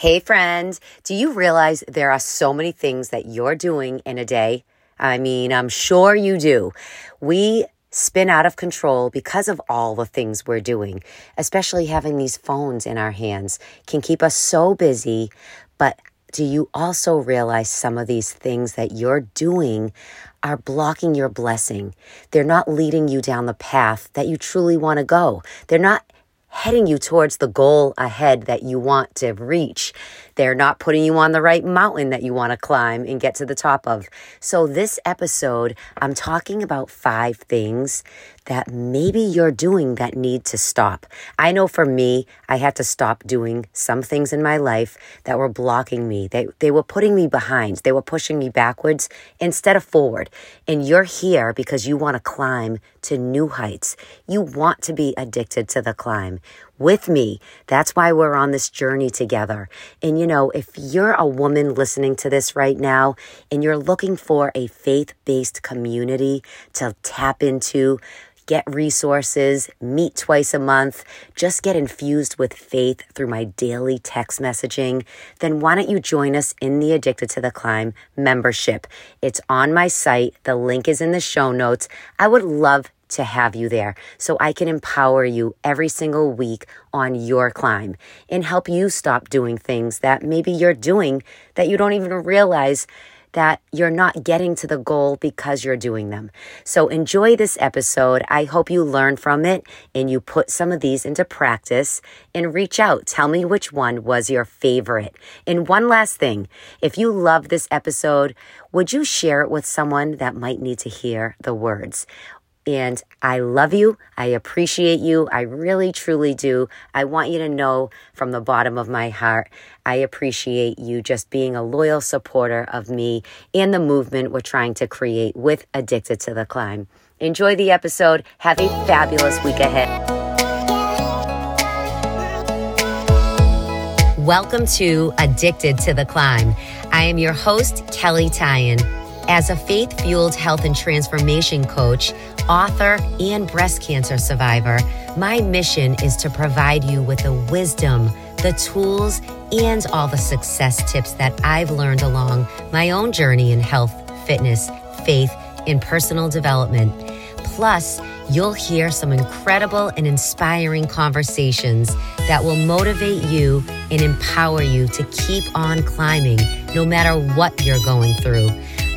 Hey, friend, do you realize there are so many things that you're doing in a day? I mean, I'm sure you do. We spin out of control because of all the things we're doing, especially having these phones in our hands can keep us so busy. But do you also realize some of these things that you're doing are blocking your blessing? They're not leading you down the path that you truly want to go. They're not heading you towards the goal ahead that you want to reach. They're not putting you on the right mountain that you want to climb and get to the top of. So, this episode, I'm talking about five things that maybe you're doing that need to stop. I know for me, I had to stop doing some things in my life that were blocking me. They, they were putting me behind, they were pushing me backwards instead of forward. And you're here because you want to climb to new heights. You want to be addicted to the climb with me. That's why we're on this journey together. And you know, if you're a woman listening to this right now and you're looking for a faith based community to tap into, get resources, meet twice a month, just get infused with faith through my daily text messaging, then why don't you join us in the Addicted to the Climb membership? It's on my site. The link is in the show notes. I would love to have you there so I can empower you every single week on your climb and help you stop doing things that maybe you're doing that you don't even realize that you're not getting to the goal because you're doing them. So enjoy this episode. I hope you learn from it and you put some of these into practice and reach out. Tell me which one was your favorite. And one last thing if you love this episode, would you share it with someone that might need to hear the words? And I love you. I appreciate you. I really, truly do. I want you to know from the bottom of my heart, I appreciate you just being a loyal supporter of me and the movement we're trying to create with Addicted to the Climb. Enjoy the episode. Have a fabulous week ahead. Welcome to Addicted to the Climb. I am your host, Kelley Tyan. As a faith fueled health and transformation coach, author, and breast cancer survivor, my mission is to provide you with the wisdom, the tools, and all the success tips that I've learned along my own journey in health, fitness, faith, and personal development. Plus, you'll hear some incredible and inspiring conversations that will motivate you and empower you to keep on climbing no matter what you're going through.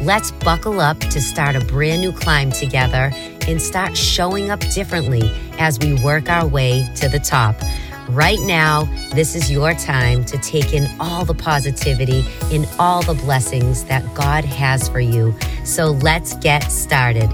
Let's buckle up to start a brand new climb together and start showing up differently as we work our way to the top. Right now, this is your time to take in all the positivity and all the blessings that God has for you. So let's get started.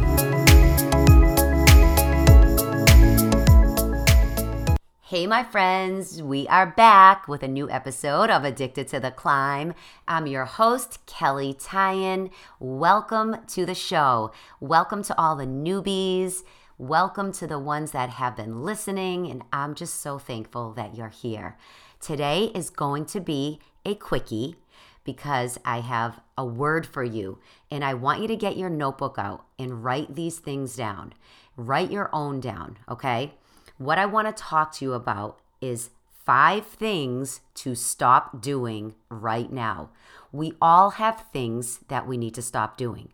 Hey, my friends, we are back with a new episode of Addicted to the Climb. I'm your host, Kelley Tyan. Welcome to the show. Welcome to all the newbies. Welcome to the ones that have been listening, and I'm just so thankful that you're here. Today is going to be a quickie because I have a word for you, and I want you to get your notebook out and write these things down. Write your own down, okay? What I want to talk to you about is five things to stop doing right now. We all have things that we need to stop doing,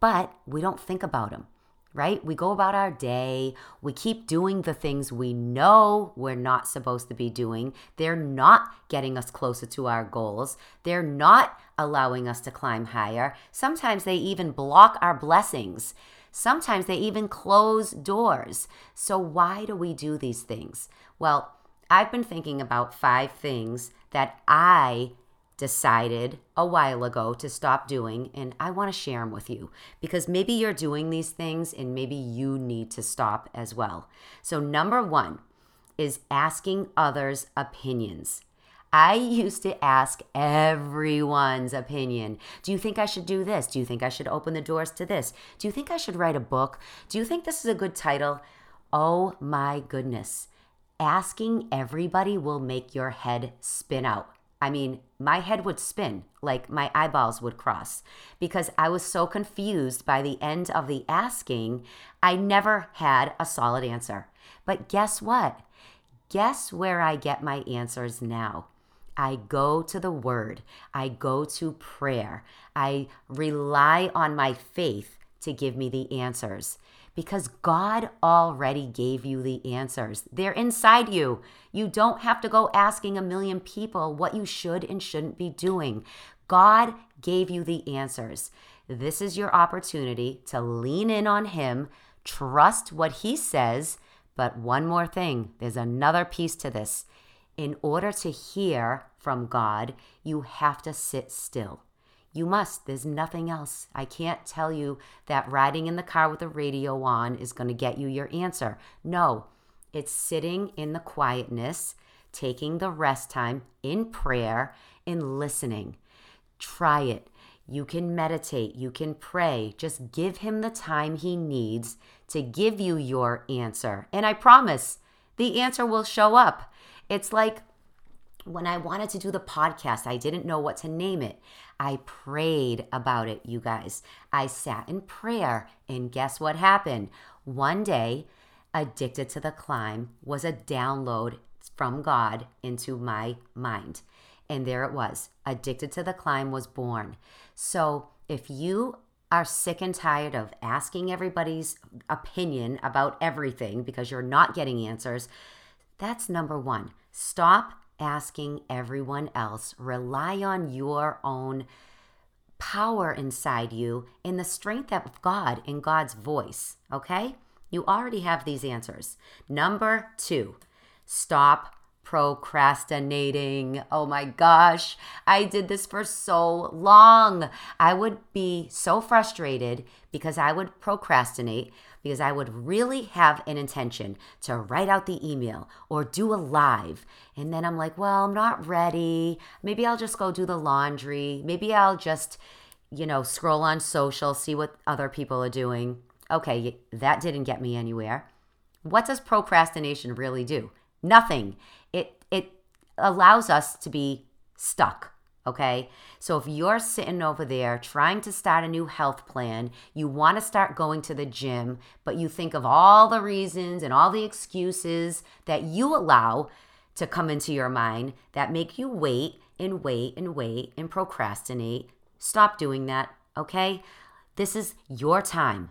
but we don't think about them, right? We go about our day, we keep doing the things we know we're not supposed to be doing. They're not getting us closer to our goals, they're not allowing us to climb higher. Sometimes they even block our blessings. Sometimes they even close doors. So, why do we do these things? Well, I've been thinking about five things that I decided a while ago to stop doing, and I want to share them with you because maybe you're doing these things and maybe you need to stop as well. So, number one is asking others' opinions. I used to ask everyone's opinion. Do you think I should do this? Do you think I should open the doors to this? Do you think I should write a book? Do you think this is a good title? Oh my goodness. Asking everybody will make your head spin out. I mean, my head would spin, like my eyeballs would cross, because I was so confused by the end of the asking, I never had a solid answer. But guess what? Guess where I get my answers now? I go to the word, I go to prayer, I rely on my faith to give me the answers because God already gave you the answers. They're inside you. You don't have to go asking a million people what you should and shouldn't be doing. God gave you the answers. This is your opportunity to lean in on Him, trust what He says. But one more thing there's another piece to this. In order to hear from God, you have to sit still. You must. There's nothing else. I can't tell you that riding in the car with the radio on is going to get you your answer. No, it's sitting in the quietness, taking the rest time in prayer, and listening. Try it. You can meditate, you can pray. Just give him the time he needs to give you your answer. And I promise the answer will show up. It's like when I wanted to do the podcast, I didn't know what to name it. I prayed about it, you guys. I sat in prayer, and guess what happened? One day, Addicted to the Climb was a download from God into my mind. And there it was. Addicted to the Climb was born. So if you are sick and tired of asking everybody's opinion about everything because you're not getting answers, that's number one. Stop asking everyone else. Rely on your own power inside you in the strength of God in God's voice. Okay? You already have these answers. Number two, stop procrastinating. Oh my gosh, I did this for so long. I would be so frustrated because I would procrastinate because I would really have an intention to write out the email or do a live. And then I'm like, well, I'm not ready. Maybe I'll just go do the laundry. Maybe I'll just, you know, scroll on social, see what other people are doing. Okay, that didn't get me anywhere. What does procrastination really do? Nothing. It it allows us to be stuck Okay. So if you're sitting over there trying to start a new health plan, you want to start going to the gym, but you think of all the reasons and all the excuses that you allow to come into your mind that make you wait and wait and wait and procrastinate, stop doing that. Okay. This is your time.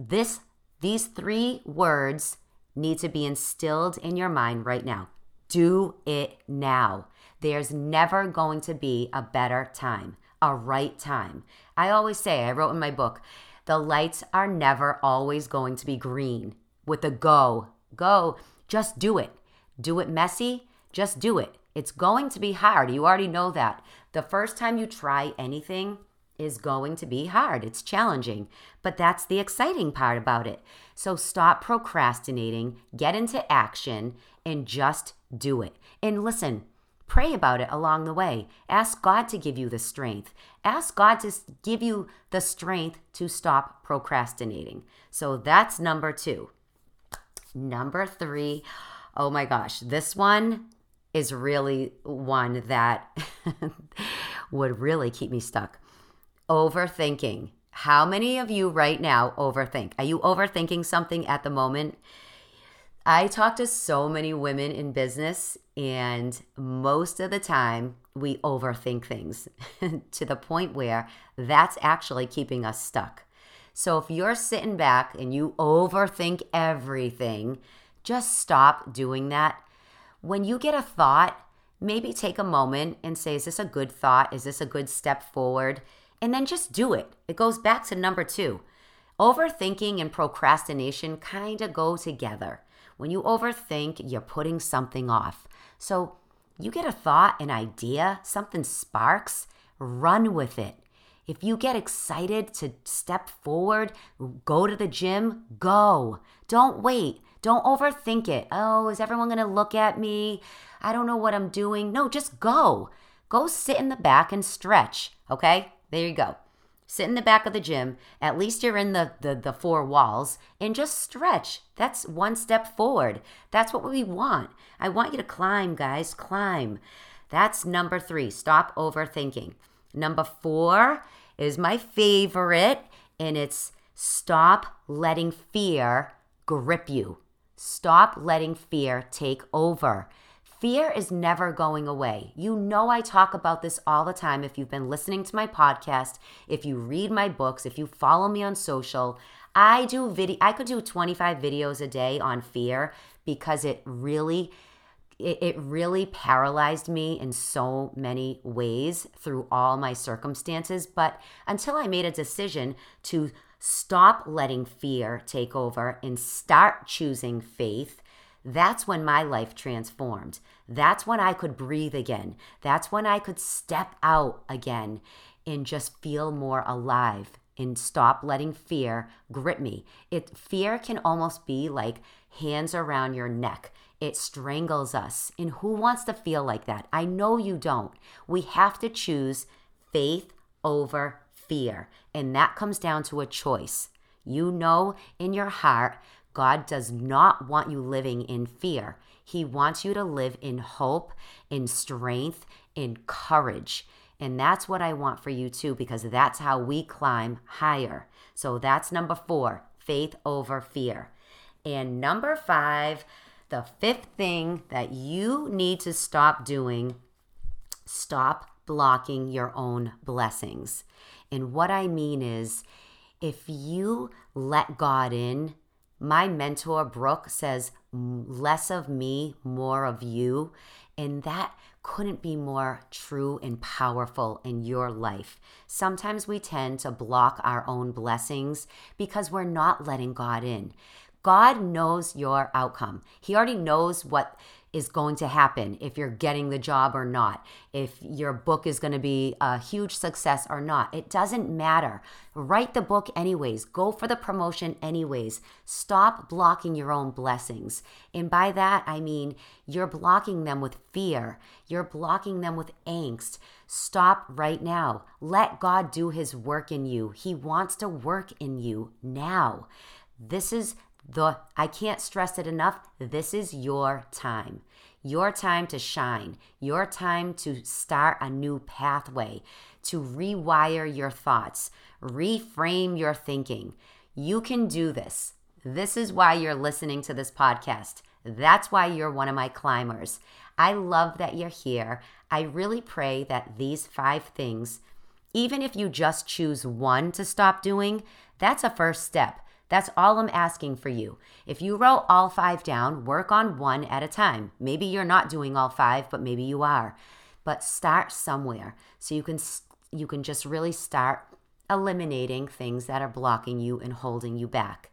This, these three words need to be instilled in your mind right now. Do it now. There's never going to be a better time, a right time. I always say, I wrote in my book, the lights are never always going to be green with a go. Go, just do it. Do it messy, just do it. It's going to be hard. You already know that. The first time you try anything is going to be hard. It's challenging, but that's the exciting part about it. So stop procrastinating, get into action, and just do it. And listen, Pray about it along the way. Ask God to give you the strength. Ask God to give you the strength to stop procrastinating. So that's number two. Number three, oh my gosh, this one is really one that would really keep me stuck. Overthinking. How many of you right now overthink? Are you overthinking something at the moment? I talk to so many women in business, and most of the time we overthink things to the point where that's actually keeping us stuck. So if you're sitting back and you overthink everything, just stop doing that. When you get a thought, maybe take a moment and say, Is this a good thought? Is this a good step forward? And then just do it. It goes back to number two. Overthinking and procrastination kind of go together. When you overthink, you're putting something off. So you get a thought, an idea, something sparks, run with it. If you get excited to step forward, go to the gym, go. Don't wait. Don't overthink it. Oh, is everyone going to look at me? I don't know what I'm doing. No, just go. Go sit in the back and stretch. Okay? There you go sit in the back of the gym. At least you're in the, the, the four walls and just stretch. That's one step forward. That's what we want. I want you to climb, guys, climb. That's number three. Stop overthinking. Number four is my favorite, and it's stop letting fear grip you. Stop letting fear take over. Fear is never going away. You know, I talk about this all the time. If you've been listening to my podcast, if you read my books, if you follow me on social, I do video, I could do 25 videos a day on fear because it really it, it really paralyzed me in so many ways through all my circumstances. But until I made a decision to stop letting fear take over and start choosing faith, that's when my life transformed. That's when I could breathe again. That's when I could step out again and just feel more alive and stop letting fear grip me. It fear can almost be like hands around your neck. It strangles us. And who wants to feel like that? I know you don't. We have to choose faith over fear. And that comes down to a choice. You know in your heart, God does not want you living in fear. He wants you to live in hope, in strength, in courage. And that's what I want for you too, because that's how we climb higher. So that's number four faith over fear. And number five, the fifth thing that you need to stop doing stop blocking your own blessings. And what I mean is, if you let God in, my mentor, Brooke, says, less of me, more of you. And that couldn't be more true and powerful in your life. Sometimes we tend to block our own blessings because we're not letting God in. God knows your outcome. He already knows what is going to happen if you're getting the job or not, if your book is going to be a huge success or not. It doesn't matter. Write the book anyways. Go for the promotion anyways. Stop blocking your own blessings. And by that, I mean you're blocking them with fear, you're blocking them with angst. Stop right now. Let God do his work in you. He wants to work in you now. This is the I can't stress it enough. This is your time. Your time to shine. Your time to start a new pathway, to rewire your thoughts, reframe your thinking. You can do this. This is why you're listening to this podcast. That's why you're one of my climbers. I love that you're here. I really pray that these five things, even if you just choose one to stop doing, that's a first step. That's all I'm asking for you. If you wrote all five down, work on one at a time. Maybe you're not doing all five, but maybe you are. But start somewhere so you can you can just really start eliminating things that are blocking you and holding you back.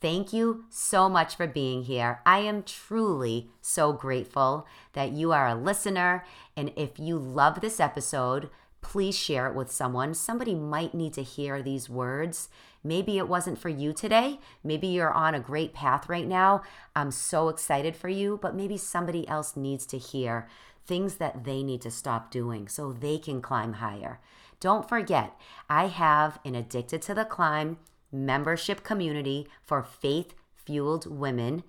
Thank you so much for being here. I am truly so grateful that you are a listener. And if you love this episode, please share it with someone. Somebody might need to hear these words. Maybe it wasn't for you today. Maybe you're on a great path right now. I'm so excited for you, but maybe somebody else needs to hear things that they need to stop doing so they can climb higher. Don't forget, I have an Addicted to the Climb membership community for faith fueled women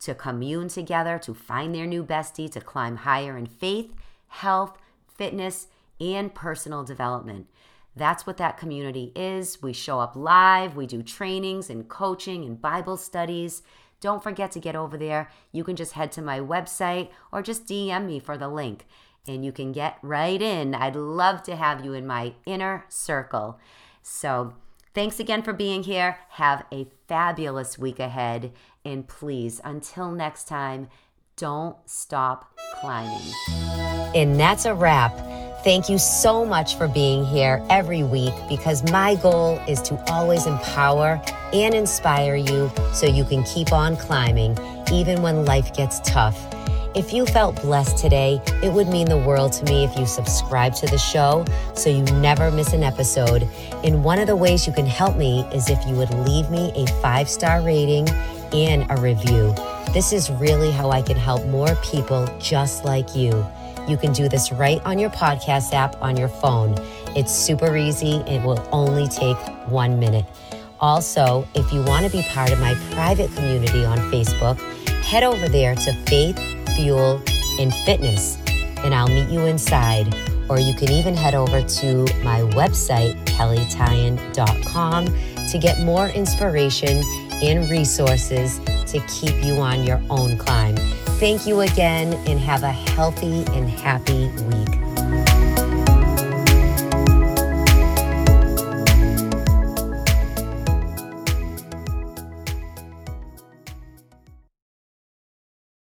to commune together, to find their new bestie, to climb higher in faith, health, fitness, and personal development. That's what that community is. We show up live, we do trainings and coaching and Bible studies. Don't forget to get over there. You can just head to my website or just DM me for the link and you can get right in. I'd love to have you in my inner circle. So, thanks again for being here. Have a fabulous week ahead. And please, until next time, don't stop climbing. And that's a wrap. Thank you so much for being here every week because my goal is to always empower and inspire you so you can keep on climbing even when life gets tough. If you felt blessed today, it would mean the world to me if you subscribe to the show so you never miss an episode. And one of the ways you can help me is if you would leave me a five star rating and a review. This is really how I can help more people just like you. You can do this right on your podcast app on your phone. It's super easy. It will only take one minute. Also, if you want to be part of my private community on Facebook, head over there to Faith, Fuel, and Fitness, and I'll meet you inside. Or you can even head over to my website, kelleytyan.com, to get more inspiration and resources to keep you on your own climb. Thank you again and have a healthy and happy week.